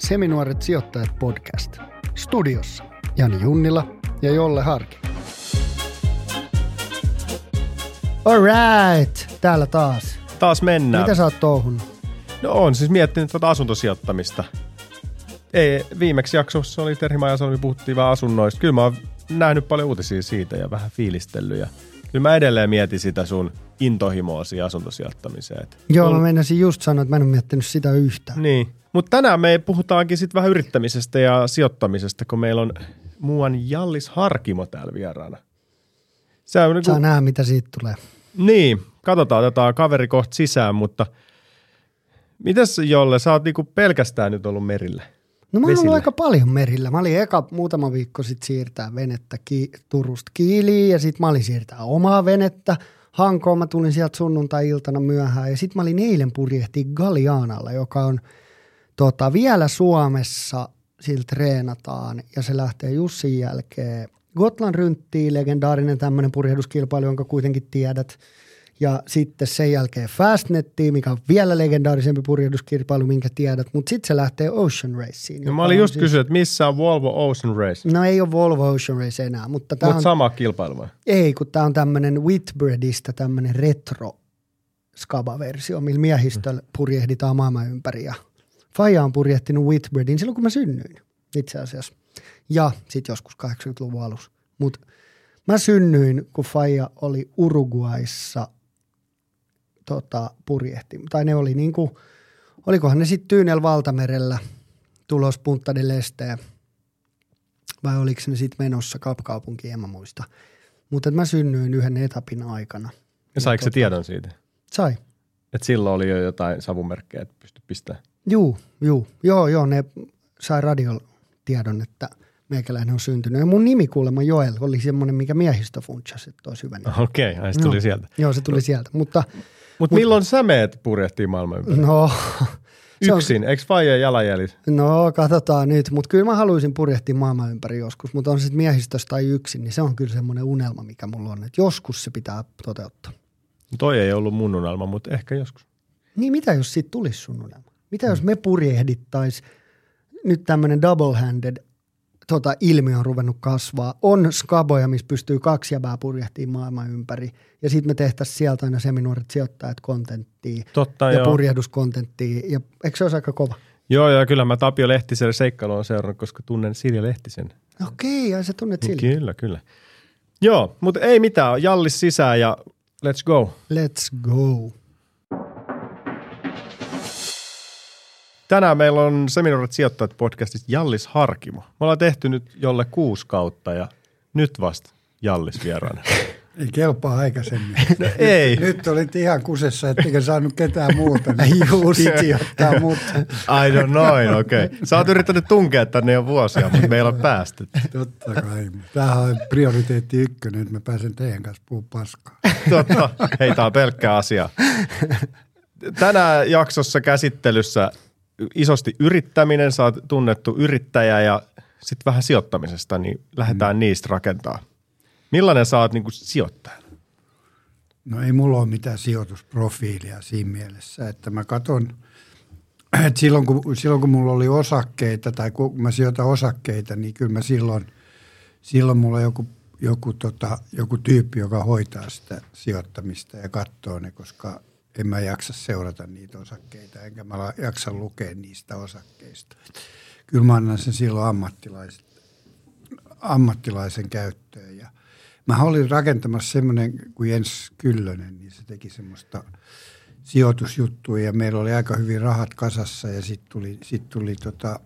Seminuoret sijoittajat podcast. Studiossa Jani Junnila ja Jolle Harki. Alright, täällä taas. Taas mennään. Mitä sä oot touhunut? No on siis miettinyt tätä asuntosijoittamista. Ei, viimeksi jaksossa oli Terhi Majasalmi, puhuttiin vähän asunnoista. Kyllä mä oon nähnyt paljon uutisia siitä ja vähän fiilistellyt. Ja kyllä mä edelleen mietin sitä sun intohimoa siihen asuntosijoittamiseen. Joo, on- mä meinasin just sanoa, että mä en ole miettinyt sitä yhtään. Niin. Mutta tänään me puhutaankin sitten vähän yrittämisestä ja sijoittamisesta, kun meillä on muuan Jallis Harkimo täällä vieraana. Se on Saa niinku, nähdä, mitä siitä tulee. niin, katsotaan, otetaan kaveri kohta sisään, mutta mitäs Jolle, sä oot niinku pelkästään nyt ollut merillä? No mä oon ollut aika paljon merillä. Mä olin eka muutama viikko sitten siirtää venettä ki- Turusta Kiiliin ja sitten mä olin siirtää omaa venettä Hankoon. Mä tulin sieltä sunnuntai-iltana myöhään ja sitten mä olin eilen purjehti Galianalla, joka on tota, vielä Suomessa, sillä treenataan ja se lähtee Jussin jälkeen Gotland Rynttiin, legendaarinen tämmöinen purjehduskilpailu, jonka kuitenkin tiedät. Ja sitten sen jälkeen Fastnettiin, mikä on vielä legendaarisempi purjehduskilpailu, minkä tiedät. Mutta sitten se lähtee Ocean Raceen. Joka mä olin just kysynyt, että missä on Volvo Ocean Race? No ei ole Volvo Ocean Race enää, mutta Mutta on, sama kilpailu vai? ei kun tämä on tämmöinen Whitbreadista tämmöinen retro skaba-versio, millä miehistöllä purjehditaan maailman ympäri. Ja Faija on purjehtinut Whitbreadin silloin, kun mä synnyin itse asiassa. Ja sitten joskus 80-luvun alussa. Mutta mä synnyin, kun Faija oli Uruguayssa tota, purjehti. Tai ne oli niinku, olikohan ne sitten Tyynel valtamerellä tulos Punta del Esteen vai oliko ne sitten menossa kapkaupunkiin, en mä muista. Mutta mä synnyin yhden etapin aikana. Ja saiko se tiedon siitä? Sai. Että silloin oli jo jotain savumerkkejä, että pysty pistämään. Juu, juu. Joo, joo, ne sai radiolla tiedon, että meikäläinen on syntynyt. Ja mun nimi kuulemma Joel oli semmoinen, mikä miehistö funtsasi, että olisi hyvä. Okei, okay, se tuli Joo. sieltä. Joo, se tuli sieltä. Mutta Mutta milloin sä meet purjehtiin maailman ympäri? no, Yksin, eikö Faija jalanjäljet? no katsotaan nyt. Mutta kyllä mä haluaisin purjehtia maailman ympäri joskus. Mutta on sitten miehistössä tai yksin, niin se on kyllä semmoinen unelma, mikä mulla on. Että joskus se pitää toteuttaa. Toi ei ollut mun unelma, mutta ehkä joskus. Niin mitä jos siitä tulisi sun unelma? Mitä jos me purjehdittais nyt tämmöinen double-handed tota, ilmiö on ruvennut kasvaa. On skaboja, missä pystyy kaksi jäbää purjehtiin maailman ympäri. Ja sitten me tehtäisiin sieltä aina seminuoret sijoittajat kontenttia Totta, ja joo. purjehduskontenttia. Ja eikö se olisi aika kova? Joo, ja kyllä mä Tapio Lehtisen seikkailu on seurannut, koska tunnen Silja Lehtisen. Okei, ja sä tunnet sillä. Kyllä, kyllä. Joo, mutta ei mitään. Jallis sisään ja let's go. Let's go. Tänään meillä on Seminaarit sijoittajat podcastista Jallis Harkimo. Me ollaan tehty nyt jolle kuusi kautta ja nyt vasta Jallis vieraana. Ei kelpaa aikaisemmin. ei. Nyt olit ihan kusessa, ettekä saanut ketään muuta. Niin Piti ottaa mut. Ai no noin, okei. Okay. Sä oot yrittänyt tunkea tänne jo vuosia, mutta meillä on päästy. Totta kai. Tämähän on prioriteetti ykkönen, että mä pääsen teidän kanssa puhua paskaa. Totta. Hei, tää on pelkkää asiaa. Tänään jaksossa käsittelyssä isosti yrittäminen. Sä oot tunnettu yrittäjä ja sitten vähän sijoittamisesta, niin lähdetään mm. niistä rakentaa. Millainen sä oot niin sijoittajana? No ei mulla ole mitään sijoitusprofiilia siinä mielessä, että mä katon, että silloin kun, silloin kun mulla oli osakkeita tai kun mä sijoitan osakkeita, niin kyllä mä silloin, silloin mulla on joku, joku, tota, joku tyyppi, joka hoitaa sitä sijoittamista ja katsoo ne, koska en mä jaksa seurata niitä osakkeita, enkä mä jaksa lukea niistä osakkeista. Kyllä mä annan sen silloin ammattilaisen käyttöön ja Mä olin rakentamassa semmoinen kuin Jens Kyllönen, niin se teki semmoista sijoitusjuttuja ja meillä oli aika hyvin rahat kasassa ja sitten tuli, sit tuli tota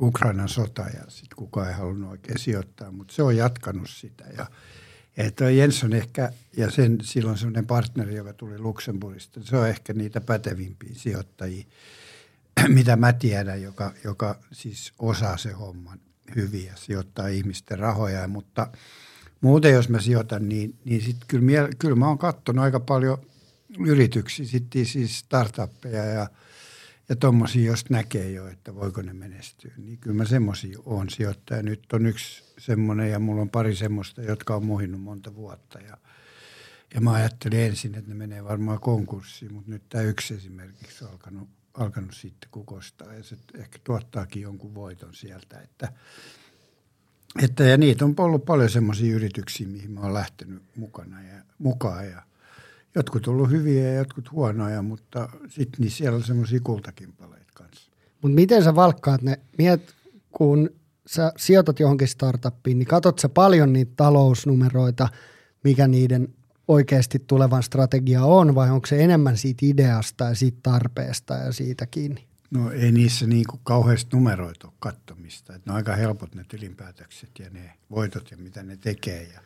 Ukrainan sota ja sitten kukaan ei halunnut oikein sijoittaa, mutta se on jatkanut sitä ja ja toi Jens on ehkä, ja sen, silloin semmoinen partneri, joka tuli Luxemburgista, se on ehkä niitä pätevimpiä sijoittajia, mitä mä tiedän, joka, joka siis osaa se homman hyvin ja sijoittaa ihmisten rahoja, mutta – muuten jos mä sijoitan, niin, niin sit kyllä, kyllä mä oon katsonut aika paljon yrityksiä, sitten siis startuppeja ja, ja tommosia, jos näkee jo, että voiko ne menestyä. Niin kyllä mä semmosia oon sijoittaja. Nyt on yksi semmoinen ja mulla on pari semmoista, jotka on muhinnut monta vuotta ja, ja mä ajattelin ensin, että ne menee varmaan konkurssiin, mutta nyt tämä yksi esimerkiksi on alkanut, alkanut sitten kukostaa ja se ehkä tuottaakin jonkun voiton sieltä. Että, että ja niitä on ollut paljon semmoisia yrityksiä, mihin mä oon lähtenyt mukana ja, mukaan ja jotkut on ollut hyviä ja jotkut huonoja, mutta sitten niin siellä on semmoisia kultakimpaleita kanssa. Mutta miten sä valkkaat ne, miet, kun sä sijoitat johonkin startuppiin, niin katot sä paljon niitä talousnumeroita, mikä niiden oikeasti tulevan strategia on, vai onko se enemmän siitä ideasta ja siitä tarpeesta ja siitä kiinni? No ei niissä niin kuin kauheasti numeroita ole kattomista. Et ne on aika helpot ne tilinpäätökset ja ne voitot ja mitä ne tekee. Ja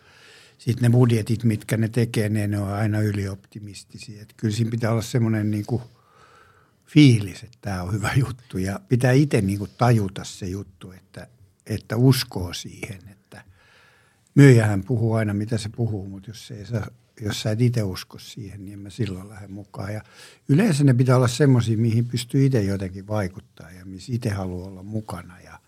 sitten ne budjetit, mitkä ne tekee, ne, ne on aina ylioptimistisia. Et kyllä siinä pitää olla semmoinen niin fiilis, että tämä on hyvä juttu. Ja pitää itse niin kuin tajuta se juttu, että, että uskoo siihen. Että myyjähän puhuu aina, mitä se puhuu, mutta jos ei saa jos sä et itse usko siihen, niin en mä silloin lähde mukaan. Ja yleensä ne pitää olla semmoisia, mihin pystyy itse jotenkin vaikuttaa ja missä itse haluaa olla mukana. Ja,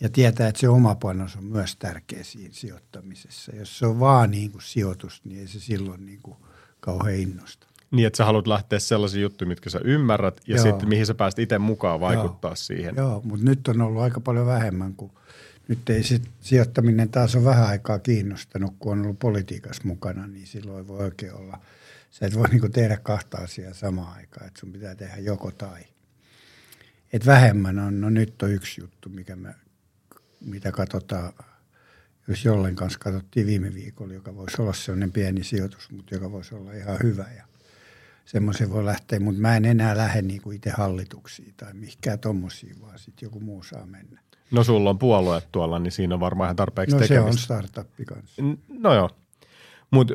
ja tietää, että se oma panos on myös tärkeä siinä sijoittamisessa. Jos se on vaan niin kuin sijoitus, niin ei se silloin niin kuin kauhean innosta. Niin, että sä haluat lähteä sellaisiin juttuihin, mitkä sä ymmärrät ja Joo. sitten mihin sä pääst itse mukaan vaikuttaa Joo. siihen. Joo, mutta nyt on ollut aika paljon vähemmän kuin nyt ei sit sijoittaminen taas ole vähän aikaa kiinnostanut, kun on ollut politiikassa mukana, niin silloin voi oikein olla. Sä et voi niinku tehdä kahta asiaa samaan aikaan, että sun pitää tehdä joko tai. Et vähemmän on, no nyt on yksi juttu, mikä me, mitä katsotaan, jos jollen kanssa katsottiin viime viikolla, joka voisi olla sellainen pieni sijoitus, mutta joka voisi olla ihan hyvä ja semmoisen voi lähteä, mutta mä en enää lähde niinku itse hallituksiin tai mihinkään tommosiin, vaan sitten joku muu saa mennä. No sulla on puolue tuolla, niin siinä on varmaan ihan tarpeeksi no, tekemistä. No se on startuppi kanssa. No joo, mutta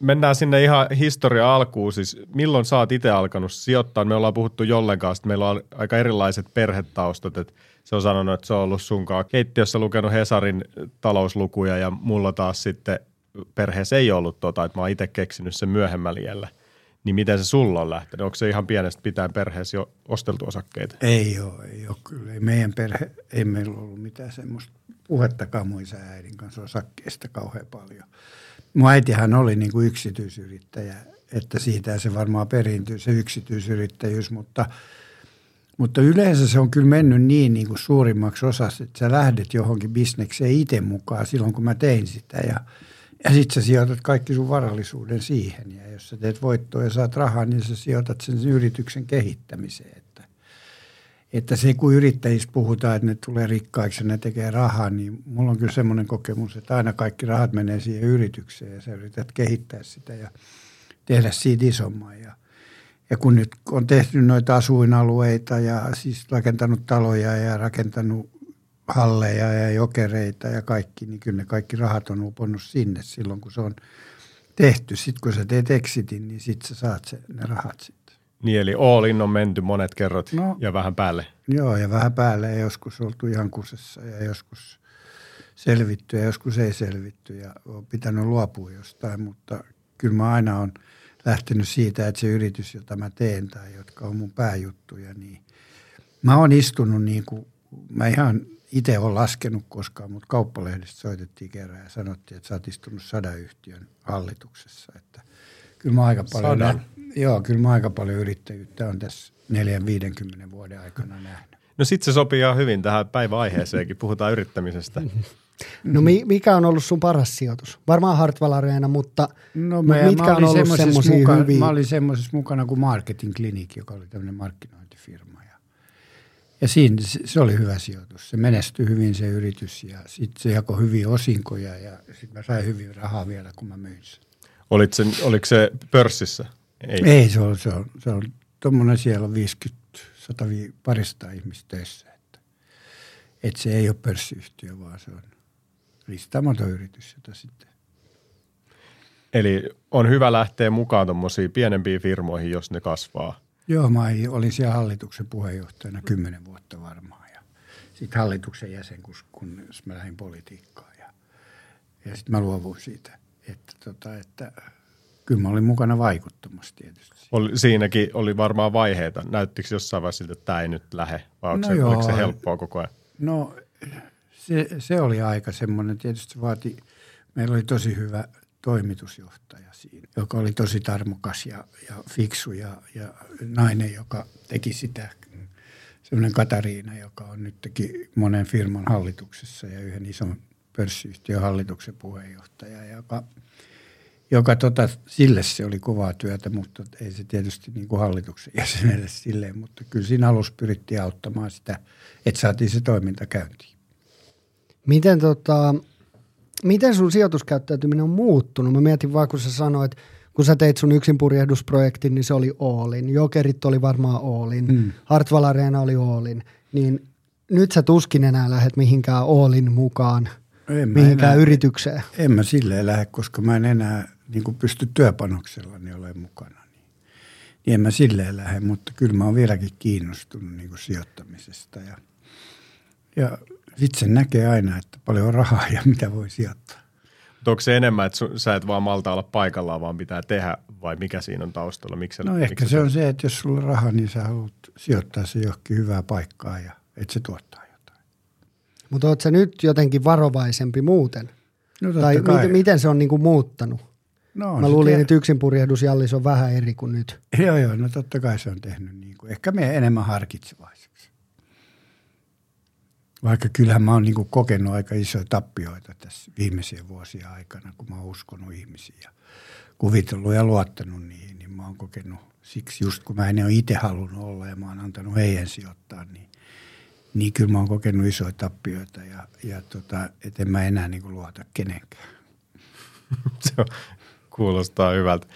mennään sinne ihan historia alkuun. Siis milloin sä oot itse alkanut sijoittaa? Me ollaan puhuttu jollen kanssa, että meillä on aika erilaiset perhetaustat. Että se on sanonut, että se on ollut sunkaan keittiössä lukenut Hesarin talouslukuja ja mulla taas sitten perheessä ei ollut tota, että mä oon itse keksinyt sen myöhemmällä niin miten se sulla on lähtenyt? Onko se ihan pienestä pitäen perheessä jo osteltu osakkeita? Ei ole, ei ole kyllä. Ei meidän perhe, ei meillä ollut mitään semmoista puhettakaan mun äidin kanssa osakkeista kauhean paljon. Mun äitihän oli niin kuin yksityisyrittäjä, että siitä se varmaan periintyy se yksityisyrittäjyys, mutta, mutta yleensä se on kyllä mennyt niin, niin kuin suurimmaksi osaksi, että sä lähdet johonkin bisnekseen itse mukaan silloin, kun mä tein sitä ja – ja sitten sä sijoitat kaikki sun varallisuuden siihen. Ja jos sä teet voittoa ja saat rahaa, niin sä sijoitat sen, sen yrityksen kehittämiseen. Että, se kun yrittäjissä puhutaan, että ne tulee rikkaiksi ja ne tekee rahaa, niin mulla on kyllä semmoinen kokemus, että aina kaikki rahat menee siihen yritykseen ja sä yrität kehittää sitä ja tehdä siitä isomman. Ja, ja kun nyt on tehty noita asuinalueita ja siis rakentanut taloja ja rakentanut halleja ja jokereita ja kaikki, niin kyllä ne kaikki rahat on uponnut sinne silloin, kun se on tehty. Sitten kun sä teet exitin, niin sitten sä saat se, ne rahat sitten. Niin eli all in on menty monet kerrat no, ja vähän päälle. Joo ja vähän päälle ja joskus oltu ihan kusessa ja joskus selvitty ja joskus ei selvitty ja on pitänyt luopua jostain, mutta kyllä mä aina on lähtenyt siitä, että se yritys, jota mä teen tai jotka on mun pääjuttuja, niin mä oon istunut niin kuin, mä ihan itse ole laskenut koskaan, mutta kauppalehdestä soitettiin kerran ja sanottiin, että sä oot istunut sadayhtiön hallituksessa. Että kyllä mä aika paljon, nä- joo, kyllä mä aika paljon yrittäjyyttä on tässä 4-50 vuoden aikana nähnyt. No sit se sopii ihan hyvin tähän päiväaiheeseenkin, puhutaan yrittämisestä. No mikä on ollut sun paras sijoitus? Varmaan Hartwell Arena, mutta no, mä, mitkä mä on ollut semmoisia hyviä? Mä olin semmoisessa mukana kuin Marketing Clinic, joka oli tämmöinen markkinointifirma. Ja siinä se, se oli hyvä sijoitus. Se menestyi hyvin se yritys ja sitten se jakoi hyviä osinkoja ja sitten mä sain hyvin rahaa vielä, kun mä myin sen. Olit sen, oliko se pörssissä? Ei, Ei se on, se on, se on tuommoinen siellä on 50, 100, parista ihmistä töissä. Että, että se ei ole pörssiyhtiö, vaan se on listaamaton yritys, jota sitten Eli on hyvä lähteä mukaan tuommoisiin pienempiin firmoihin, jos ne kasvaa. Joo, mä olin siellä hallituksen puheenjohtajana kymmenen vuotta varmaan. Ja sitten hallituksen jäsen, kun mä lähdin politiikkaan. Ja, ja sitten mä luovuin siitä. Että, tota, että kyllä mä olin mukana vaikuttamassa tietysti. Oli, siinäkin oli varmaan vaiheita. Näyttikö jossain vaiheessa siltä, että tämä ei nyt lähde? Vai no se, joo, oliko se helppoa koko ajan? No se, se oli aika semmoinen. Tietysti se vaati, meillä oli tosi hyvä toimitusjohtaja siinä, joka oli tosi tarmokas ja, ja fiksu ja, ja nainen, joka teki sitä. Sellainen Katariina, joka on nytkin monen firman hallituksessa ja yhden ison pörssiyhtiön hallituksen puheenjohtaja, joka, joka tota, sille se oli kovaa työtä, mutta ei se tietysti niin kuin hallituksen jäsenelle silleen, mutta kyllä siinä alussa pyrittiin auttamaan sitä, että saatiin se toiminta käyntiin. Miten, tota, miten sun sijoituskäyttäytyminen on muuttunut? Mä mietin vaan, kun sä sanoit, kun sä teit sun yksinpurjehdusprojektin, niin se oli Oolin. Jokerit oli varmaan Oolin. Mm. Hartwall Arena oli Oolin. Niin nyt sä tuskin enää lähdet mihinkään Oolin mukaan, en mihinkään enää, yritykseen. En mä silleen lähde, koska mä en enää niin kuin pysty työpanoksella niin ole mukana. Niin, niin en mä silleen lähde, mutta kyllä mä oon vieläkin kiinnostunut niin kuin sijoittamisesta. Ja, ja sitten se näkee aina, että paljon rahaa ja mitä voi sijoittaa. Mutta onko se enemmän, että sä et vaan malta olla paikallaan, vaan pitää tehdä, vai mikä siinä on taustalla? Miksi no ehkä miksi se on se, että jos sulla on rahaa, niin sä haluat sijoittaa se johonkin hyvää paikkaa ja että se tuottaa jotain. Mutta oot sä nyt jotenkin varovaisempi muuten? No, tai miten, miten se on niinku muuttanut? No, Mä luulin, että yksinpurjehdus Jallis on vähän eri kuin nyt. Joo, joo, no totta kai se on tehnyt niin kuin, ehkä me enemmän harkitsevaiseksi. Vaikka kyllähän mä oon niin kuin kokenut aika isoja tappioita tässä viimeisien vuosien aikana, kun mä oon uskonut ihmisiin ja kuvitellut ja luottanut niihin, niin mä oon kokenut siksi just kun mä en ole itse halunnut olla ja mä oon antanut heidän sijoittaa, niin, niin kyllä mä oon kokenut isoja tappioita ja, ja tota, et en mä enää niin kuin luota kenenkään. se on, kuulostaa hyvältä.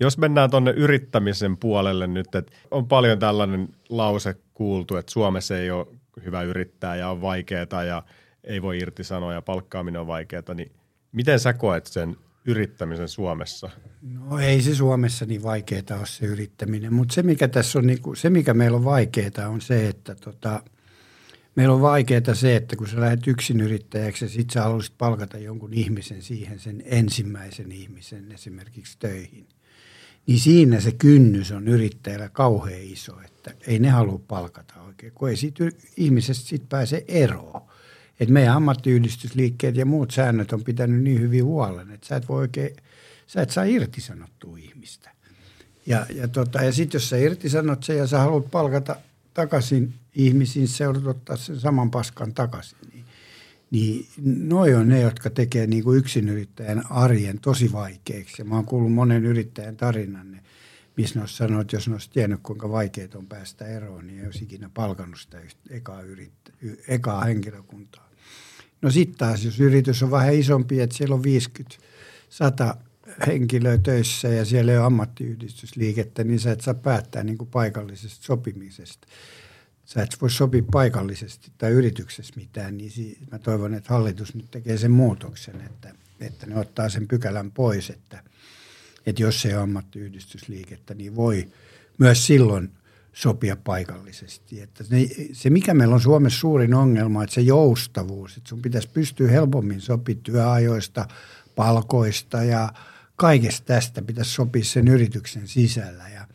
Jos mennään tuonne yrittämisen puolelle nyt, että on paljon tällainen lause kuultu, että Suomessa ei ole hyvä yrittää ja on vaikeaa ja ei voi irtisanoa ja palkkaaminen on vaikeaa, niin miten sä koet sen yrittämisen Suomessa? No ei se Suomessa niin vaikeaa ole se yrittäminen, mutta se mikä tässä on, niin kuin, se mikä meillä on vaikeaa on se, että tota, meillä on vaikeaa se, että kun sä lähdet yksin yrittäjäksi ja sit sä haluaisit palkata jonkun ihmisen siihen, sen ensimmäisen ihmisen esimerkiksi töihin, niin siinä se kynnys on yrittäjällä kauhean iso, että ei ne halua palkata oikein, kun ei siitä ihmisestä sit pääse eroon. Et meidän ammattiyhdistysliikkeet ja muut säännöt on pitänyt niin hyvin huolen, että sä et voi oikein, sä et saa irtisanottua ihmistä. Ja, ja, tota, ja sitten jos sä irtisanot sen ja sä haluat palkata takaisin ihmisiin, joudut ottaa sen saman paskan takaisin. Niin, niin noi on ne, jotka tekee niin kuin yrittäjän arjen tosi vaikeaksi. Ja mä oon kuullut monen yrittäjän tarinan, missä ne olisi sanonut, että jos ne olisi tiennyt, kuinka vaikeaa on päästä eroon, niin ei olisi ikinä palkannut sitä ekaa, yrittä, ekaa henkilökuntaa. No sitten taas, jos yritys on vähän isompi, että siellä on 50, 100 henkilöä töissä ja siellä ei ole ammattiyhdistysliikettä, niin sä et saa päättää niin kuin paikallisesta sopimisesta. Sä et voi sopia paikallisesti tai yrityksessä mitään, niin mä toivon, että hallitus nyt tekee sen muutoksen, että, että ne ottaa sen pykälän pois, että, että jos ei ole ammattiyhdistysliikettä, niin voi myös silloin sopia paikallisesti. Että se, mikä meillä on Suomessa suurin ongelma, että se joustavuus, että sun pitäisi pystyä helpommin sopia työajoista, palkoista ja kaikesta tästä pitäisi sopia sen yrityksen sisällä. Ja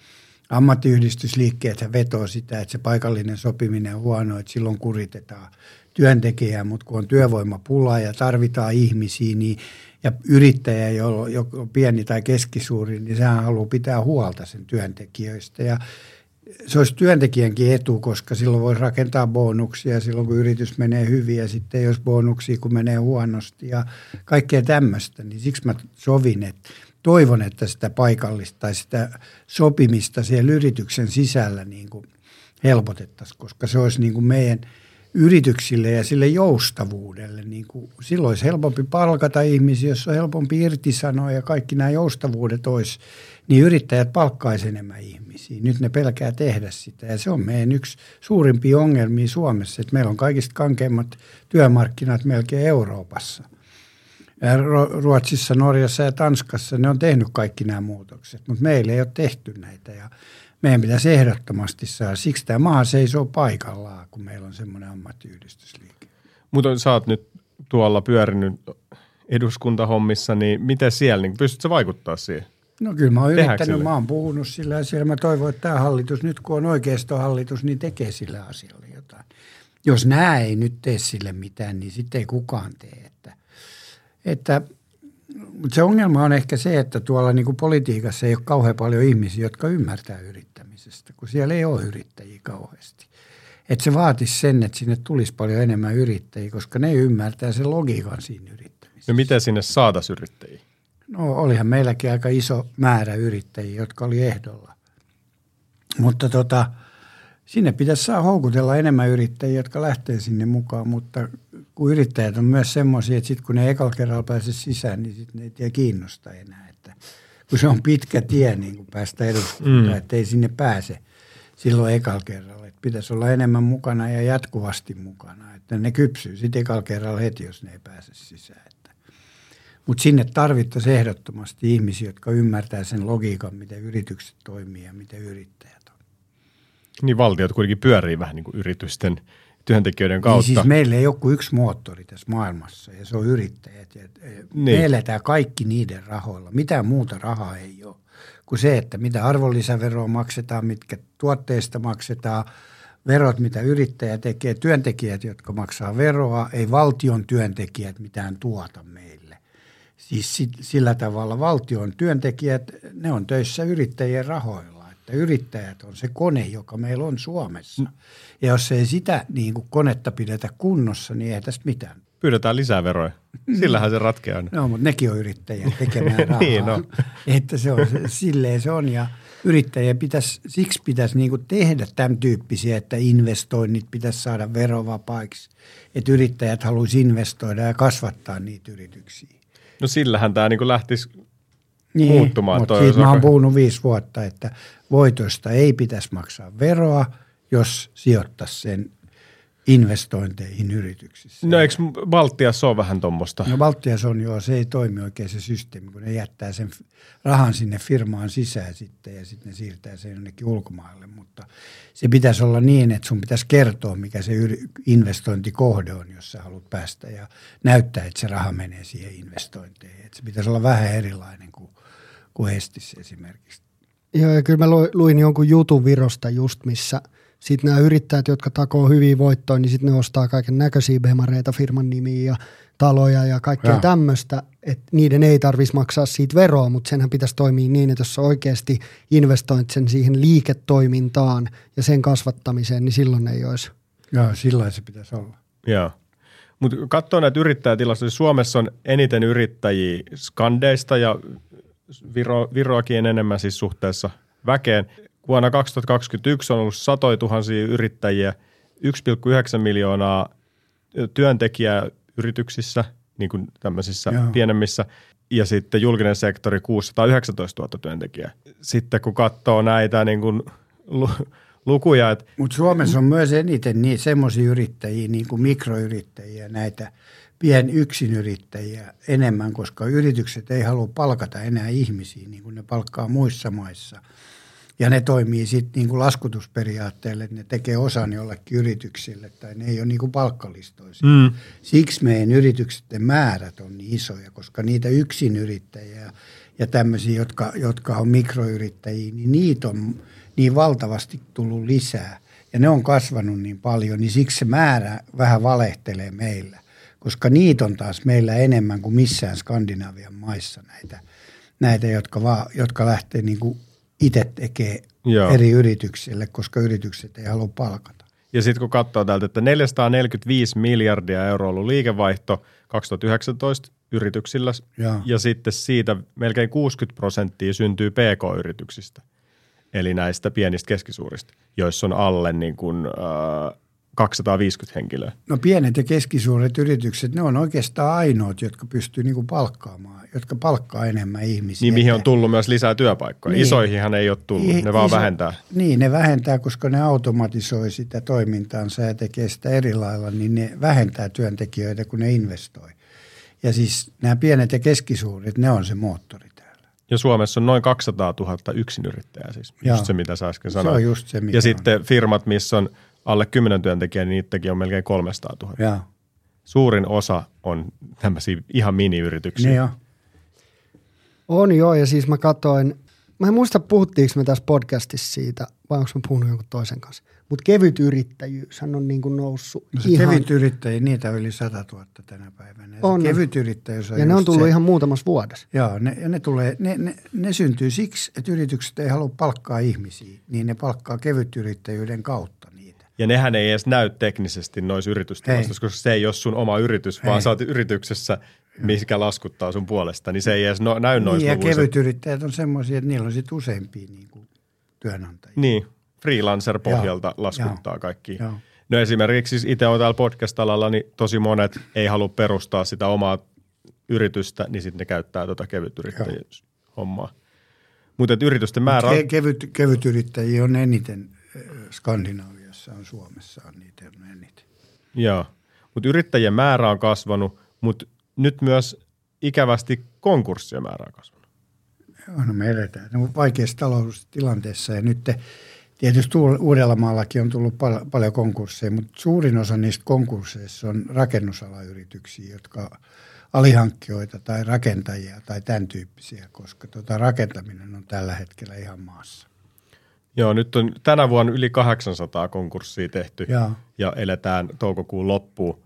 ammattiyhdistysliikkeet vetoo sitä, että se paikallinen sopiminen on huono, että silloin kuritetaan työntekijää, mutta kun on työvoimapula ja tarvitaan ihmisiä, niin ja yrittäjä, jolla on pieni tai keskisuuri, niin sehän haluaa pitää huolta sen työntekijöistä. Ja se olisi työntekijänkin etu, koska silloin voisi rakentaa bonuksia silloin, kun yritys menee hyvin ja sitten jos bonuksia, kun menee huonosti ja kaikkea tämmöistä. Niin siksi mä sovin, että toivon, että sitä paikallista tai sitä sopimista siellä yrityksen sisällä niin kuin helpotettaisiin, koska se olisi niin kuin meidän yrityksille ja sille joustavuudelle. Niin kuin, silloin olisi helpompi palkata ihmisiä, jos on helpompi irtisanoa ja kaikki nämä joustavuudet olisi, niin yrittäjät palkkaisi enemmän ihmisiä. Nyt ne pelkää tehdä sitä ja se on meidän yksi suurimpia ongelmia Suomessa, että meillä on kaikista kankeimmat työmarkkinat melkein Euroopassa – Ruotsissa, Norjassa ja Tanskassa ne on tehnyt kaikki nämä muutokset, mutta meillä ei ole tehty näitä ja meidän pitäisi ehdottomasti saada. Siksi tämä maa seisoo paikallaan, kun meillä on semmoinen ammattiyhdistysliike. Mutta sä oot nyt tuolla pyörinyt eduskuntahommissa, niin miten siellä, niin pystytkö vaikuttaa siihen? No kyllä mä oon yrittänyt, mä oon puhunut sillä ja siellä mä toivon, että tämä hallitus, nyt kun on oikeistohallitus, niin tekee sillä asialle jotain. Jos nämä ei nyt tee sille mitään, niin sitten ei kukaan tee. Että että Mutta se ongelma on ehkä se, että tuolla niin kuin politiikassa ei ole kauhean paljon ihmisiä, jotka ymmärtää yrittämisestä, kun siellä ei ole yrittäjiä kauheasti. Että se vaatisi sen, että sinne tulisi paljon enemmän yrittäjiä, koska ne ymmärtää sen logiikan siinä yrittämisessä. No miten sinne saataisiin yrittäjiä? No olihan meilläkin aika iso määrä yrittäjiä, jotka oli ehdolla. Mutta tota, sinne pitäisi saa houkutella enemmän yrittäjiä, jotka lähtee sinne mukaan, mutta kun yrittäjät on myös semmoisia, että sitten kun ne ekalla kerralla pääse sisään, niin sitten ne ei tiedä kiinnosta enää. Että kun se on pitkä tie niin kuin päästä eduskuntaan, mm. että ei sinne pääse silloin ekalla kerralla. Että pitäisi olla enemmän mukana ja jatkuvasti mukana, että ne kypsyy sitten ekalla kerralla heti, jos ne ei pääse sisään. Mutta sinne tarvittaisiin ehdottomasti ihmisiä, jotka ymmärtää sen logiikan, miten yritykset toimii ja miten yrittäjät on. Niin valtiot kuitenkin pyörii vähän niin kuin yritysten työntekijöiden kautta. Niin siis meillä ei ole kuin yksi moottori tässä maailmassa ja se on yrittäjät. Ja niin. Me eletään kaikki niiden rahoilla. Mitään muuta rahaa ei ole kuin se, että mitä arvonlisäveroa maksetaan, mitkä tuotteista maksetaan, verot, mitä yrittäjä tekee, työntekijät, jotka maksaa veroa, ei valtion työntekijät mitään tuota meille. Siis sillä tavalla valtion työntekijät, ne on töissä yrittäjien rahoilla. Että yrittäjät on se kone, joka meillä on Suomessa. Ja jos ei sitä niin kuin konetta pidetä kunnossa, niin ei tästä mitään. Pyydetään lisää veroja. Sillähän se ratkeaa. No, mutta nekin on yrittäjien tekemään rahaa. niin, no. Että se on, silleen se on. Ja yrittäjien pitäisi, siksi pitäisi niin kuin tehdä tämän tyyppisiä, että investoinnit pitäisi saada verovapaiksi. Että yrittäjät haluaisi investoida ja kasvattaa niitä yrityksiä. No sillähän tämä niin lähtisi niin, muuttumaan. Mutta siitä mä oon puhunut viisi vuotta, että voitoista ei pitäisi maksaa veroa, jos sijoittaisi sen investointeihin yrityksissä. No eikö Baltiassa ole vähän tuommoista? No Baltiassa on joo, se ei toimi oikein se systeemi, kun ne jättää sen rahan sinne firmaan sisään sitten ja sitten ne siirtää sen jonnekin ulkomaille. Mutta se pitäisi olla niin, että sun pitäisi kertoa, mikä se investointikohde on, jos sä haluat päästä ja näyttää, että se raha menee siihen investointeihin. Että se pitäisi olla vähän erilainen kuin, kuin Hestissä esimerkiksi. Joo, ja kyllä mä luin jonkun jutun Virosta just, missä – sitten nämä yrittäjät, jotka takoo hyviä voittoja, niin sitten ne ostaa kaiken näköisiä bemareita, firman nimiä ja taloja ja kaikkea tämmöistä, että niiden ei tarvitsisi maksaa siitä veroa, mutta senhän pitäisi toimia niin, että jos sä oikeasti investoit sen siihen liiketoimintaan ja sen kasvattamiseen, niin silloin ei olisi. Joo, sillä se pitäisi olla. Joo. Mutta katsoo näitä yrittäjätilastoja. Suomessa on eniten yrittäjiä skandeista ja Viro, Viroakin enemmän siis suhteessa väkeen. Vuonna 2021 on ollut satoja tuhansia yrittäjiä, 1,9 miljoonaa työntekijää yrityksissä, niin kuin tämmöisissä Joo. pienemmissä, ja sitten julkinen sektori 619 000 työntekijää. Sitten kun katsoo näitä niin kuin lukuja. Että... Mutta Suomessa on myös eniten niin semmoisia yrittäjiä, niin kuin mikroyrittäjiä, näitä pien yksinyrittäjiä enemmän, koska yritykset ei halua palkata enää ihmisiä niin kuin ne palkkaa muissa maissa – ja ne toimii sitten niin kuin laskutusperiaatteelle, että ne tekee osan jollekin yrityksille tai ne ei ole niin kuin palkkalistoisia. Mm. Siksi meidän yritysten määrät on niin isoja, koska niitä yksinyrittäjiä ja tämmöisiä, jotka, jotka on mikroyrittäjiä, niin niitä on niin valtavasti tullut lisää. Ja ne on kasvanut niin paljon, niin siksi se määrä vähän valehtelee meillä. Koska niitä on taas meillä enemmän kuin missään Skandinavian maissa näitä, näitä jotka, vaan, jotka lähtee niin kuin itse tekee Joo. eri yrityksille, koska yritykset ei halua palkata. Ja sitten kun katsoo täältä, että 445 miljardia euroa ollut liikevaihto 2019 yrityksillä, Joo. ja sitten siitä melkein 60 prosenttia syntyy PK-yrityksistä, eli näistä pienistä keskisuurista, joissa on alle niin kuin, äh, 250 henkilöä. No pienet ja keskisuuret yritykset, ne on oikeastaan ainoat, jotka pystyy niinku palkkaamaan, jotka palkkaa enemmän ihmisiä. Niin, mihin on tullut myös lisää työpaikkoja. Niin. Isoihinhan ei ole tullut, I, ne vaan iso, vähentää. Niin, ne vähentää, koska ne automatisoi sitä toimintaansa ja tekee sitä eri lailla, niin ne vähentää työntekijöitä, kun ne investoi. Ja siis nämä pienet ja keskisuuret, ne on se moottori täällä. Ja Suomessa on noin 200 000 yksinyrittäjää siis, Joo. just se mitä sä äsken sanoit. Se on just se, Ja on. sitten firmat, missä on – alle 10 työntekijää, niin niitäkin on melkein 300 000. Ja. Suurin osa on tämmöisiä ihan mini-yrityksiä. Niin jo. On joo, ja siis mä katsoin mä en muista puhuttiinko me tässä podcastissa siitä, vai onko mä puhunut jonkun toisen kanssa. Mutta kevyt yrittäjyyshän on niin kuin noussut No ihan, kevyt yrittäjä, niitä on yli 100 000 tänä päivänä. Ja On. Kevyt yrittäjyys on ja ne on tullut se, ihan muutamassa vuodessa. Joo, ne, ja ne, tulee, ne, ne, ne syntyy siksi, että yritykset ei halua palkkaa ihmisiä, niin ne palkkaa kevytyrittäjyyden kautta niitä. Ja nehän ei edes näy teknisesti noissa yritystilastoissa, koska se ei ole sun oma yritys, vaan Ei. sä oot yrityksessä, mikä laskuttaa sun puolesta, niin se ei edes no, näy noissa Niin, ja luvuissa. kevytyrittäjät on semmoisia, että niillä on sitten useampia niin kuin, työnantajia. Niin, freelancer-pohjalta Joo, laskuttaa joo, kaikki. joo. No esimerkiksi siis itse on täällä podcast-alalla, niin tosi monet ei halua perustaa sitä omaa yritystä, niin sitten ne käyttää tuota kevytyrittäjyyshommaa. Mutta yritysten määrä on, Ke, kevyt, kevytyrittäjiä on eniten äh, Skandinaviassa, on Suomessa on niitä eniten. joo. Mutta yrittäjien määrä on kasvanut, mutta nyt myös ikävästi konkurssien määrä on kasvanut. Joo, no me eletään no, vaikeassa taloudellisessa tilanteessa ja nyt te, tietysti Uud- Uudellamaallakin on tullut pal- paljon konkursseja, mutta suurin osa niistä konkursseissa on rakennusalayrityksiä, jotka alihankkijoita tai rakentajia tai tämän tyyppisiä, koska tota rakentaminen on tällä hetkellä ihan maassa. Joo, nyt on tänä vuonna yli 800 konkurssia tehty Joo. ja eletään toukokuun loppuun.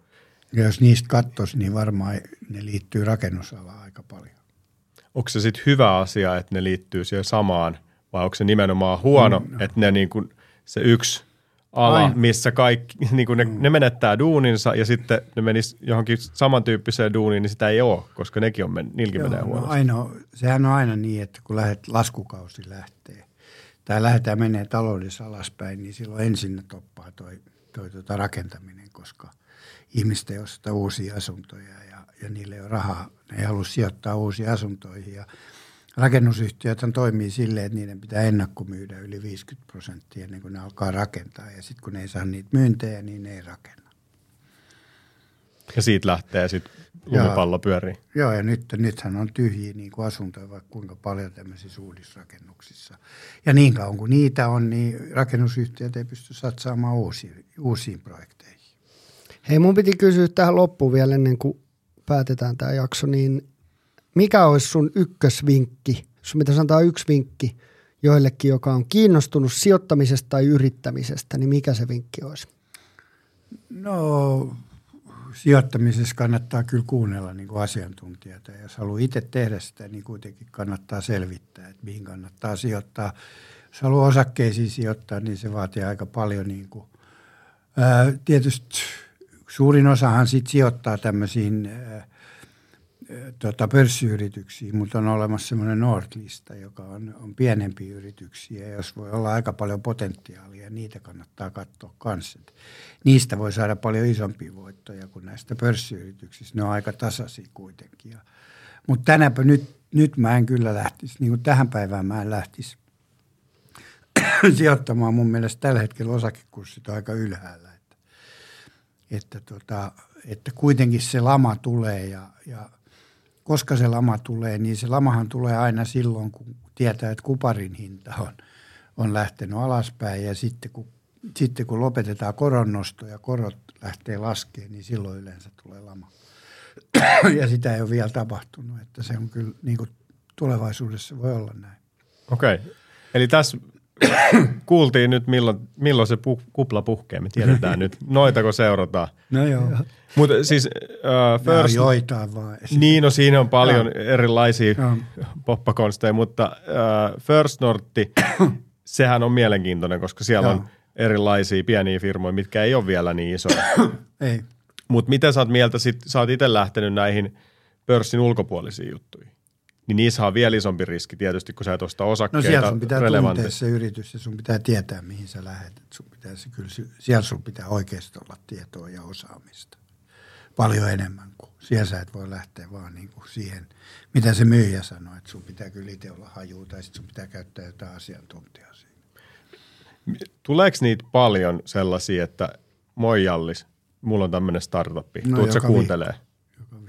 Ja jos niistä katsoisi, niin varmaan ne liittyy rakennusalaan aika paljon. onko se sitten hyvä asia, että ne liittyy siihen samaan, vai onko se nimenomaan huono, mm, no. että ne niin kuin, se yksi ala, Aina. missä kaikki, niin kuin ne, mm. ne menettää duuninsa ja sitten ne menis johonkin samantyyppiseen duuniin, niin sitä ei ole, koska nekin on, men, niilläkin menee no huonosti. ainoa, sehän on aina niin, että kun lähdet, laskukausi lähtee tai lähdetään menee taloudessa alaspäin, niin silloin ensin toppaa toi, toi tota rakentaminen, koska ihmiset ei osta uusia asuntoja ja, ja niille ei ole rahaa. Ne ei halua sijoittaa uusiin asuntoihin ja rakennusyhtiöt toimii silleen, että niiden pitää ennakkomyydä yli 50 prosenttia ennen kuin ne alkaa rakentaa ja sitten kun ne ei saa niitä myyntejä, niin ne ei rakenna. Ja siitä lähtee sitten lumipallo pyörii. Joo, ja nyt, nythän on tyhjiä niin kuin asuntoja vaikka kuinka paljon tämmöisissä uudisrakennuksissa. Ja niin kauan kuin niitä on, niin rakennusyhtiöt ei pysty satsaamaan uusiin, uusiin projekteihin. Hei, mun piti kysyä tähän loppuun vielä ennen kuin päätetään tämä jakso, niin mikä olisi sun ykkösvinkki? Sun pitäisi antaa yksi vinkki joillekin, joka on kiinnostunut sijoittamisesta tai yrittämisestä, niin mikä se vinkki olisi? No sijoittamisessa kannattaa kyllä kuunnella niin kuin asiantuntijoita. Jos haluaa itse tehdä sitä, niin kuitenkin kannattaa selvittää, että mihin kannattaa sijoittaa. Jos haluaa osakkeisiin sijoittaa, niin se vaatii aika paljon. Niin kuin, ää, tietysti suurin osahan sit sijoittaa tämmöisiin ää, tota, pörssiyrityksiin, mutta on olemassa semmoinen Nordlista, joka on, on pienempiä yrityksiä, jos voi olla aika paljon potentiaalia, niitä kannattaa katsoa kanssa. Niistä voi saada paljon isompia voittoja kuin näistä pörssiyrityksistä. Ne on aika tasaisia kuitenkin. Mutta tänäpä nyt, nyt mä en kyllä lähtisi, niin kuin tähän päivään mä en lähtisi sijoittamaan. Mun mielestä tällä hetkellä osakekurssit on aika ylhäällä. Että, että, tota, että kuitenkin se lama tulee ja, ja koska se lama tulee, niin se lamahan tulee aina silloin, kun tietää, että kuparin hinta on, on lähtenyt alaspäin ja sitten kun, sitten kun lopetetaan koronnosto ja korot lähtee laskemaan, niin silloin yleensä tulee lama. ja sitä ei ole vielä tapahtunut, että se on kyllä niin kuin tulevaisuudessa voi olla näin. Okei. Okay. Eli tässä kuultiin nyt, milloin, milloin se pu, kupla puhkee. Me tiedetään nyt. Noitako seurataan. No joo. Mutta siis uh, first, joitain vaan. niin, no siinä on paljon erilaisia Joo. poppakonsteja, mutta uh, First Nortti, sehän on mielenkiintoinen, koska siellä Joo. on erilaisia pieniä firmoja, mitkä ei ole vielä niin isoja. Ei. Mutta miten sä oot mieltä, sit, sä oot itse lähtenyt näihin pörssin ulkopuolisiin juttuihin? Niin niissä on vielä isompi riski tietysti, kun sä et osta No osakkeita siellä sun pitää tuntea relevantissa. se yritys ja sun pitää tietää, mihin sä lähdet. Et Sun pitää, se kyllä, siellä sun pitää oikeasti olla tietoa ja osaamista. Paljon enemmän kuin siellä sä et voi lähteä vaan niin kuin siihen, mitä se myyjä sanoo, että sun pitää kyllä itse olla hajuu tai sit sun pitää käyttää jotain asiantuntijaa siinä. Tuleeko niitä paljon sellaisia, että moi Jallis, mulla on tämmöinen startuppi, No, tuut sä joka kuuntelee?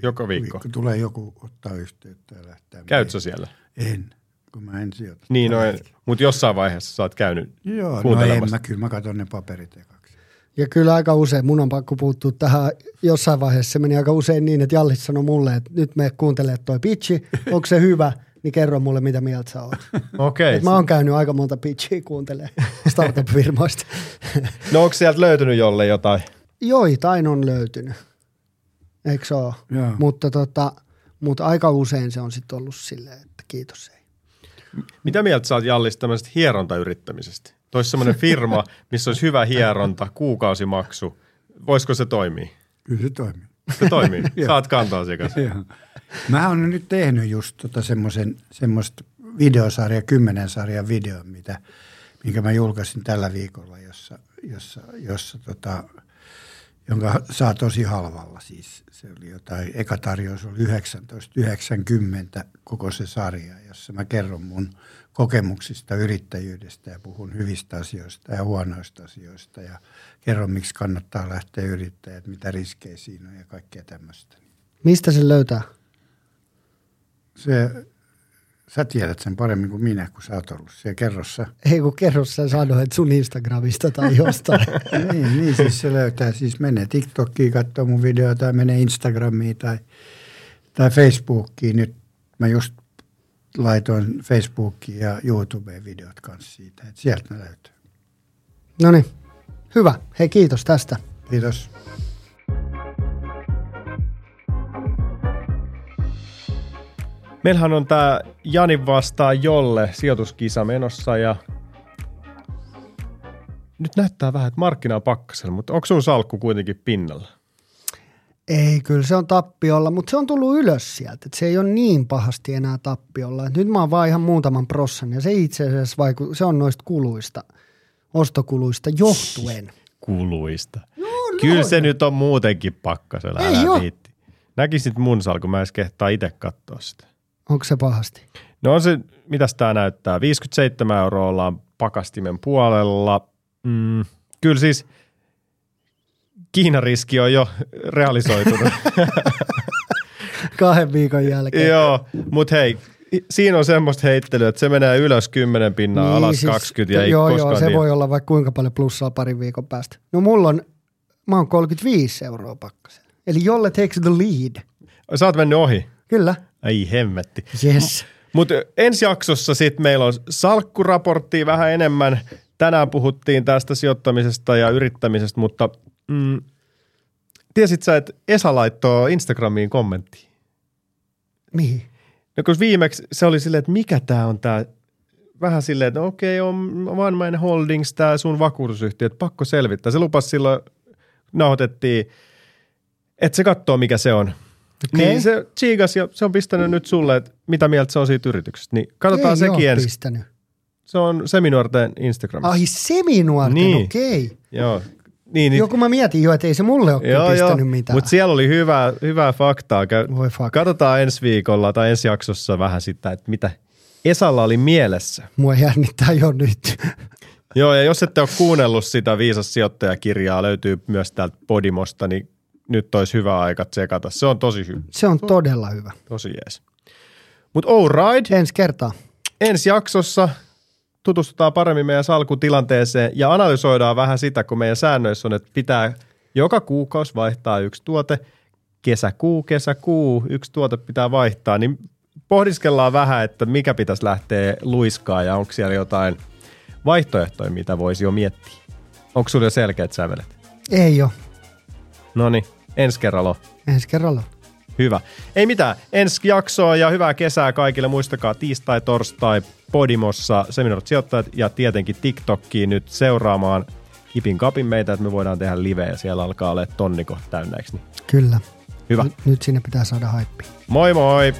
Joka viikko. Viikko tulee joku ottaa yhteyttä ja lähtee. Käyt sä siellä? En, kun mä en sijoita. Niin, no, en- mutta jossain vaiheessa sä oot käynyt Joo, no en mä, kyllä mä katson ne paperit ekaksi. Ja kyllä aika usein, mun on pakko puuttua tähän, jossain vaiheessa se meni aika usein niin, että Jallis sanoi mulle, että nyt me kuuntelee toi pitchi, onko se hyvä? niin kerro mulle, mitä mieltä sä oot. Okei. Et mä oon käynyt aika monta pitchiä kuuntelee startup-firmoista. No onko sieltä löytynyt jolle jotain? Joitain on löytynyt, eikö se ole? Joo. Mutta, tota, mutta aika usein se on sitten ollut silleen, että kiitos ei. Mitä mieltä sä oot Jallis tämmöisestä hierontayrittämisestä? Toisi semmoinen firma, missä olisi hyvä hieronta, kuukausimaksu. Voisiko se toimia? Kyllä se toimii. Se toimii. Saat kanta-asiakas. Joo. Mä oon nyt tehnyt just tota semmoisen, semmoista videosarja, kymmenen sarjan video, mitä, minkä mä julkaisin tällä viikolla, jossa, jossa, jossa tota, jonka saa tosi halvalla. Siis se oli jotain, eka tarjous oli 1990 koko se sarja, jossa mä kerron mun kokemuksista yrittäjyydestä ja puhun hyvistä asioista ja huonoista asioista ja kerron, miksi kannattaa lähteä yrittäjät, mitä riskejä siinä on ja kaikkea tämmöistä. Mistä se löytää? Se, sä tiedät sen paremmin kuin minä, kun sä oot ollut siellä kerrossa. Ei kun kerro sä sanoit sun Instagramista tai jostain. niin, niin, siis se löytää. Siis menee TikTokiin, katsoo mun videoita tai menee Instagramiin tai, tai Facebookiin. Nyt mä just laitoin Facebookiin ja YouTubeen videot kanssa siitä, että sieltä ne löytyy. no niin, hyvä. Hei kiitos tästä. Kiitos. Meillähän on tämä Jani vastaa Jolle sijoituskisa menossa ja nyt näyttää vähän, että markkina on pakkasella, mutta onko sun salkku kuitenkin pinnalla? Ei, kyllä se on tappiolla, mutta se on tullut ylös sieltä. Et se ei ole niin pahasti enää tappiolla. Et nyt mä oon vaan ihan muutaman prossan ja se itse asiassa vaiku- se on noista kuluista, ostokuluista johtuen. Kuluista. Kyllä se nyt on muutenkin pakkasella, Ei älä. Näkisit mun salkun, mä edes kehtaa itse katsoa sitä. Onko se pahasti? No on se, mitäs tää näyttää? 57 euroa ollaan pakastimen puolella. Mm, kyllä siis Kiinan riski on jo realisoitunut. Kahden viikon jälkeen. Joo, mutta hei, siinä on semmoista heittelyä, että se menee ylös 10 pinnaa, niin, alas 20 ja ei Joo, joo, se tiedä. voi olla vaikka kuinka paljon plussaa parin viikon päästä. No mulla on, mä oon 35 euroa pakkasella. Eli jolle takes the lead. Sä oot mennyt ohi. Kyllä. Ai hemmetti. Yes. Mutta ensi jaksossa sitten meillä on salkkuraporttia vähän enemmän. Tänään puhuttiin tästä sijoittamisesta ja yrittämisestä, mutta mm, tiesit sä, että Esa laittoi Instagramiin kommentti. Mihin? No kun viimeksi se oli silleen, että mikä tämä on tämä, vähän silleen, että okei, on One Man Holdings, tämä sun vakuutusyhtiö, että pakko selvittää. Se lupasi silloin, nauhoitettiin, että se katsoo mikä se on. Okei. Niin se tsiigas ja se on pistänyt nyt sulle, että mitä mieltä se on siitä yrityksestä. Niin katsotaan Ei sekin ensin. pistänyt. Se on Seminuorten Instagramissa. Ai seminuorten, Niin. okei. Joo. Niin, niin. Joku mä mietin jo, että ei se mulle ole Joo, joo. pistänyt mitään. Mutta siellä oli hyvää, hyvää faktaa. Käy- Voi fuck. Katsotaan ensi viikolla tai ensi jaksossa vähän sitä, että mitä Esalla oli mielessä. Mua jännittää jo nyt. Joo, ja jos ette ole kuunnellut sitä Viisas sijoittajakirjaa, löytyy myös täältä Podimosta, niin nyt olisi hyvä aika tsekata. Se on tosi hyvä, Se on todella hyvä. tosi jees. Mutta alright, Ensi kertaa. ensi jaksossa tutustutaan paremmin meidän salkutilanteeseen ja analysoidaan vähän sitä, kun meidän säännöissä on, että pitää joka kuukausi vaihtaa yksi tuote, kesäkuu, kesäkuu, yksi tuote pitää vaihtaa, niin pohdiskellaan vähän, että mikä pitäisi lähteä luiskaa ja onko siellä jotain vaihtoehtoja, mitä voisi jo miettiä. Onko sulla jo selkeät sävelet? Ei ole. No niin, ensi kerralla. Ensi kerralla. Hyvä. Ei mitään. Ensi jaksoa ja hyvää kesää kaikille. Muistakaa tiistai, torstai Podimossa seminaarit sijoittajat ja tietenkin TikTokkiin nyt seuraamaan hipin kapin meitä, että me voidaan tehdä live ja siellä alkaa olla tonniko täynnä, eikö niin? Kyllä. Hyvä. Nyt, nyt sinne pitää saada haippi. Moi moi!